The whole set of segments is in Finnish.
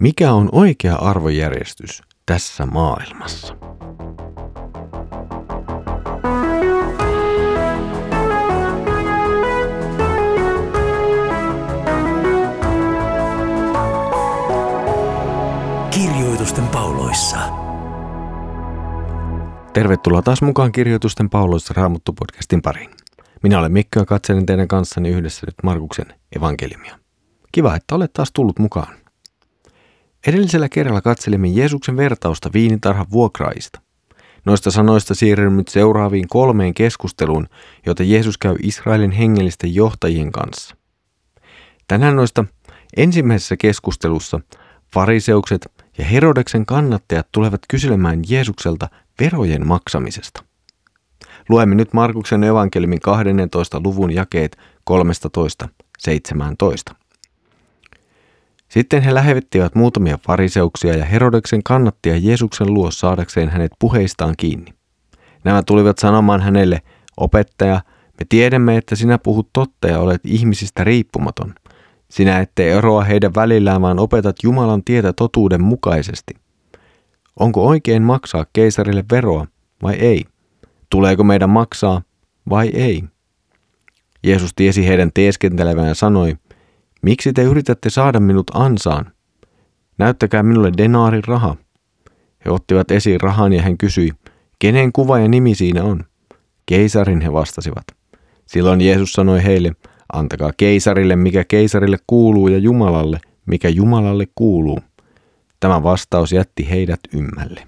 Mikä on oikea arvojärjestys tässä maailmassa? Kirjoitusten pauloissa. Tervetuloa taas mukaan Kirjoitusten pauloissa Raamuttu-podcastin pariin. Minä olen Mikko ja katselen teidän kanssani yhdessä nyt Markuksen evankeliumia. Kiva, että olet taas tullut mukaan. Edellisellä kerralla katselimme Jeesuksen vertausta viinitarhan vuokraista. Noista sanoista siirrymme nyt seuraaviin kolmeen keskusteluun, jota Jeesus käy Israelin hengellisten johtajien kanssa. Tänään noista ensimmäisessä keskustelussa fariseukset ja Herodeksen kannattajat tulevat kyselemään Jeesukselta verojen maksamisesta. Luemme nyt Markuksen evankeliumin 12. luvun jakeet 13-17. Sitten he lähettivät muutamia fariseuksia ja Herodeksen kannattia Jeesuksen luo saadakseen hänet puheistaan kiinni. Nämä tulivat sanomaan hänelle, opettaja, me tiedämme, että sinä puhut totta ja olet ihmisistä riippumaton. Sinä ette eroa heidän välillään, vaan opetat Jumalan tietä totuuden mukaisesti. Onko oikein maksaa keisarille veroa vai ei? Tuleeko meidän maksaa vai ei? Jeesus tiesi heidän teeskentelevän ja sanoi, Miksi te yritätte saada minut ansaan? Näyttäkää minulle denaarin raha. He ottivat esiin rahan ja hän kysyi, kenen kuva ja nimi siinä on? Keisarin he vastasivat. Silloin Jeesus sanoi heille, antakaa keisarille mikä keisarille kuuluu ja Jumalalle mikä Jumalalle kuuluu. Tämä vastaus jätti heidät ymmälle.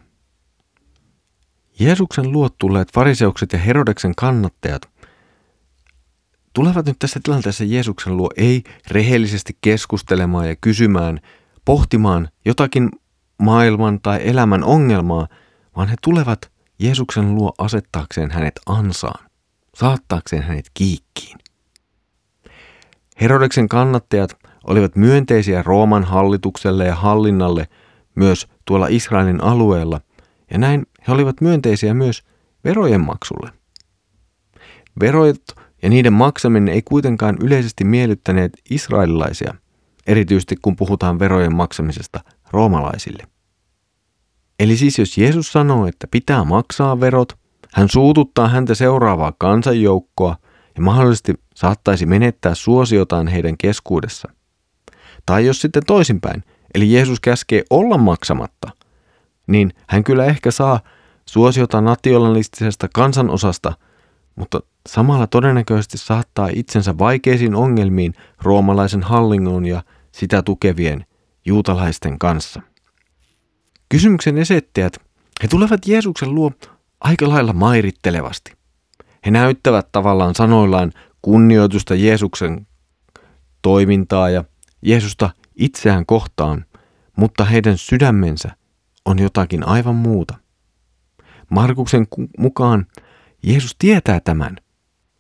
Jeesuksen luot tulleet fariseukset ja Herodeksen kannattajat tulevat nyt tässä tilanteessa Jeesuksen luo ei rehellisesti keskustelemaan ja kysymään, pohtimaan jotakin maailman tai elämän ongelmaa, vaan he tulevat Jeesuksen luo asettaakseen hänet ansaan, saattaakseen hänet kiikkiin. Herodeksen kannattajat olivat myönteisiä Rooman hallitukselle ja hallinnalle myös tuolla Israelin alueella, ja näin he olivat myönteisiä myös verojen maksulle. Verot ja niiden maksaminen ei kuitenkaan yleisesti miellyttäneet israelilaisia, erityisesti kun puhutaan verojen maksamisesta roomalaisille. Eli siis jos Jeesus sanoo, että pitää maksaa verot, hän suututtaa häntä seuraavaa kansanjoukkoa ja mahdollisesti saattaisi menettää suosiotaan heidän keskuudessa. Tai jos sitten toisinpäin, eli Jeesus käskee olla maksamatta, niin hän kyllä ehkä saa suosiota nationalistisesta kansanosasta, mutta Samalla todennäköisesti saattaa itsensä vaikeisiin ongelmiin roomalaisen hallinnon ja sitä tukevien juutalaisten kanssa. Kysymyksen esittäjät, he tulevat Jeesuksen luo aika lailla mairittelevasti. He näyttävät tavallaan sanoillaan kunnioitusta Jeesuksen toimintaa ja Jeesusta itseään kohtaan, mutta heidän sydämensä on jotakin aivan muuta. Markuksen mukaan Jeesus tietää tämän –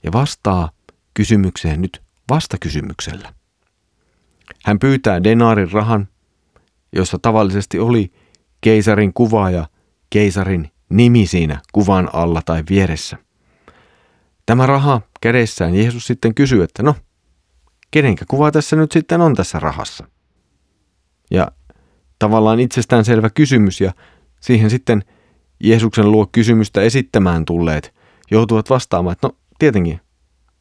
ja vastaa kysymykseen nyt vastakysymyksellä. Hän pyytää denaarin rahan, jossa tavallisesti oli keisarin kuva ja keisarin nimi siinä kuvan alla tai vieressä. Tämä raha kädessään Jeesus sitten kysyy, että no, kenenkä kuva tässä nyt sitten on tässä rahassa? Ja tavallaan itsestäänselvä kysymys ja siihen sitten Jeesuksen luo kysymystä esittämään tulleet joutuvat vastaamaan, että no tietenkin.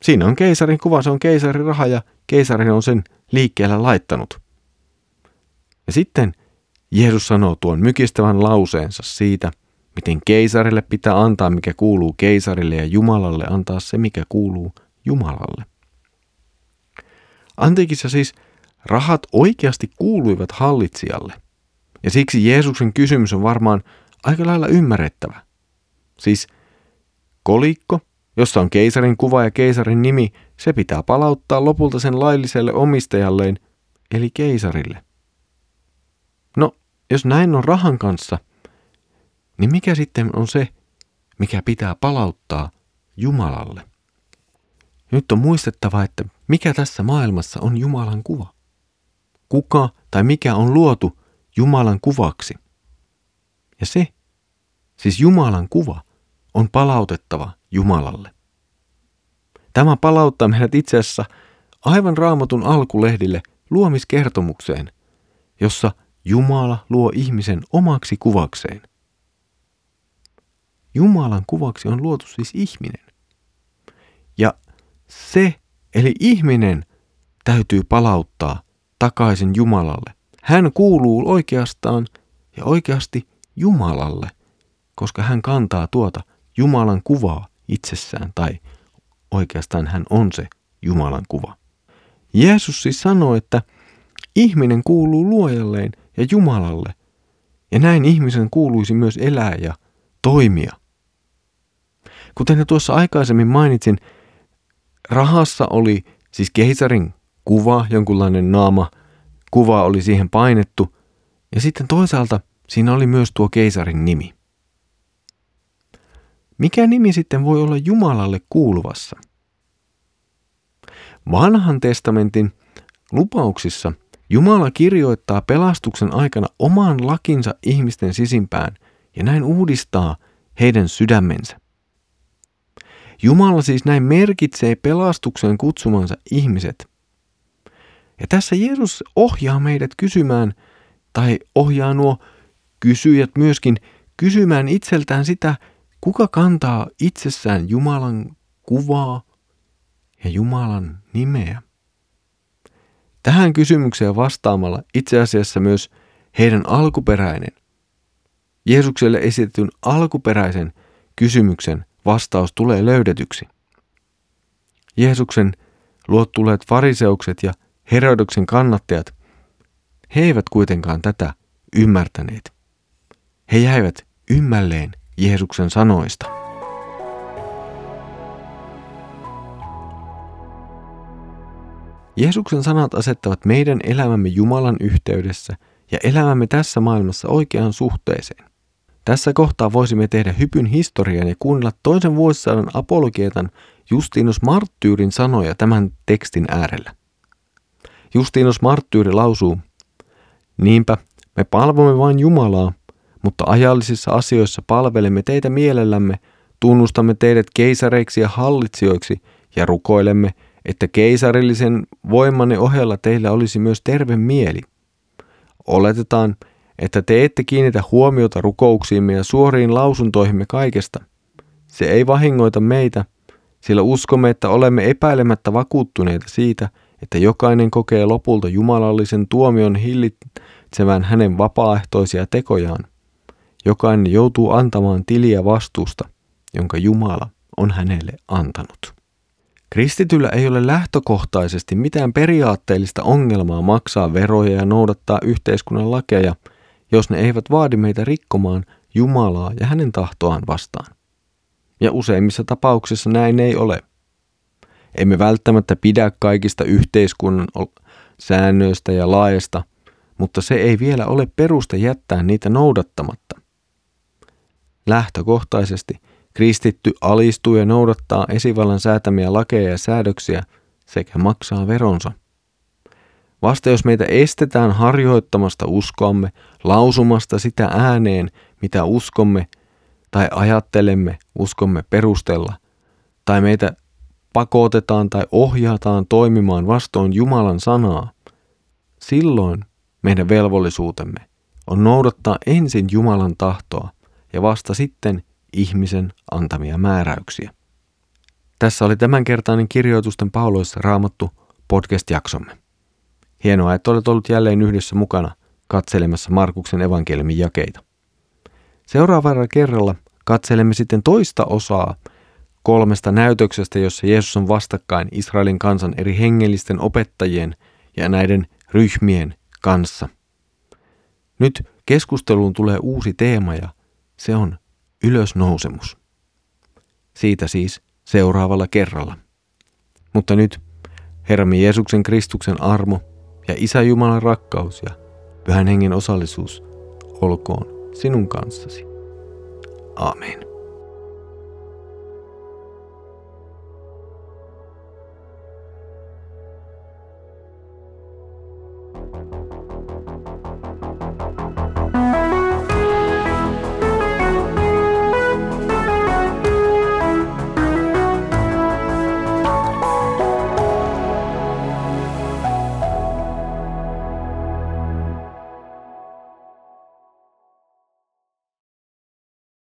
Siinä on keisarin kuva, se on keisarin raha ja keisari on sen liikkeellä laittanut. Ja sitten Jeesus sanoo tuon mykistävän lauseensa siitä, miten keisarille pitää antaa, mikä kuuluu keisarille ja Jumalalle antaa se, mikä kuuluu Jumalalle. Antiikissa siis rahat oikeasti kuuluivat hallitsijalle. Ja siksi Jeesuksen kysymys on varmaan aika lailla ymmärrettävä. Siis kolikko jossa on keisarin kuva ja keisarin nimi, se pitää palauttaa lopulta sen lailliselle omistajalleen, eli keisarille. No, jos näin on rahan kanssa, niin mikä sitten on se, mikä pitää palauttaa Jumalalle? Nyt on muistettava, että mikä tässä maailmassa on Jumalan kuva. Kuka tai mikä on luotu Jumalan kuvaksi. Ja se, siis Jumalan kuva, on palautettava Jumalalle. Tämä palauttaa meidät itse asiassa aivan raamatun alkulehdille luomiskertomukseen, jossa Jumala luo ihmisen omaksi kuvakseen. Jumalan kuvaksi on luotu siis ihminen. Ja se, eli ihminen, täytyy palauttaa takaisin Jumalalle. Hän kuuluu oikeastaan ja oikeasti Jumalalle, koska hän kantaa tuota Jumalan kuvaa itsessään, tai oikeastaan hän on se Jumalan kuva. Jeesus siis sanoi, että ihminen kuuluu luojalleen ja Jumalalle, ja näin ihmisen kuuluisi myös elää ja toimia. Kuten jo tuossa aikaisemmin mainitsin, rahassa oli siis keisarin kuva, jonkunlainen naama, kuva oli siihen painettu, ja sitten toisaalta siinä oli myös tuo keisarin nimi. Mikä nimi sitten voi olla Jumalalle kuuluvassa? Vanhan testamentin lupauksissa Jumala kirjoittaa pelastuksen aikana oman lakinsa ihmisten sisimpään ja näin uudistaa heidän sydämensä. Jumala siis näin merkitsee pelastukseen kutsumansa ihmiset. Ja tässä Jeesus ohjaa meidät kysymään, tai ohjaa nuo kysyjät myöskin kysymään itseltään sitä, kuka kantaa itsessään Jumalan kuvaa ja Jumalan nimeä. Tähän kysymykseen vastaamalla itse asiassa myös heidän alkuperäinen, Jeesukselle esitetyn alkuperäisen kysymyksen vastaus tulee löydetyksi. Jeesuksen luot tulleet fariseukset ja Herodoksen kannattajat, he eivät kuitenkaan tätä ymmärtäneet. He jäivät ymmälleen Jeesuksen sanoista. Jeesuksen sanat asettavat meidän elämämme Jumalan yhteydessä ja elämämme tässä maailmassa oikeaan suhteeseen. Tässä kohtaa voisimme tehdä hypyn historian ja kuunnella toisen vuosisadan apologietan Justinus Marttyyrin sanoja tämän tekstin äärellä. Justinus Marttyyri lausuu, Niinpä, me palvomme vain Jumalaa, mutta ajallisissa asioissa palvelemme teitä mielellämme, tunnustamme teidät keisareiksi ja hallitsijoiksi ja rukoilemme, että keisarillisen voimanne ohella teillä olisi myös terve mieli. Oletetaan, että te ette kiinnitä huomiota rukouksiimme ja suoriin lausuntoihimme kaikesta. Se ei vahingoita meitä, sillä uskomme, että olemme epäilemättä vakuuttuneita siitä, että jokainen kokee lopulta jumalallisen tuomion hillitsevän hänen vapaaehtoisia tekojaan. Jokainen joutuu antamaan tiliä vastuusta, jonka Jumala on hänelle antanut. Kristityllä ei ole lähtökohtaisesti mitään periaatteellista ongelmaa maksaa veroja ja noudattaa yhteiskunnan lakeja, jos ne eivät vaadi meitä rikkomaan Jumalaa ja hänen tahtoaan vastaan. Ja useimmissa tapauksissa näin ei ole. Emme välttämättä pidä kaikista yhteiskunnan säännöistä ja laista, mutta se ei vielä ole peruste jättää niitä noudattamatta. Lähtökohtaisesti kristitty alistuu ja noudattaa esivallan säätämiä lakeja ja säädöksiä sekä maksaa veronsa. Vasta jos meitä estetään harjoittamasta uskoamme, lausumasta sitä ääneen, mitä uskomme tai ajattelemme uskomme perustella, tai meitä pakotetaan tai ohjataan toimimaan vastoin Jumalan sanaa, silloin meidän velvollisuutemme on noudattaa ensin Jumalan tahtoa ja vasta sitten ihmisen antamia määräyksiä. Tässä oli tämänkertainen kirjoitusten pauloissa raamattu podcast-jaksomme. Hienoa, että olet ollut jälleen yhdessä mukana katselemassa Markuksen evankeliumin jakeita. Seuraavalla kerralla katselemme sitten toista osaa kolmesta näytöksestä, jossa Jeesus on vastakkain Israelin kansan eri hengellisten opettajien ja näiden ryhmien kanssa. Nyt keskusteluun tulee uusi teema ja se on ylösnousemus. Siitä siis seuraavalla kerralla. Mutta nyt Herramme Jeesuksen Kristuksen armo ja Isä Jumalan rakkaus ja Pyhän Hengen osallisuus olkoon sinun kanssasi. Amen.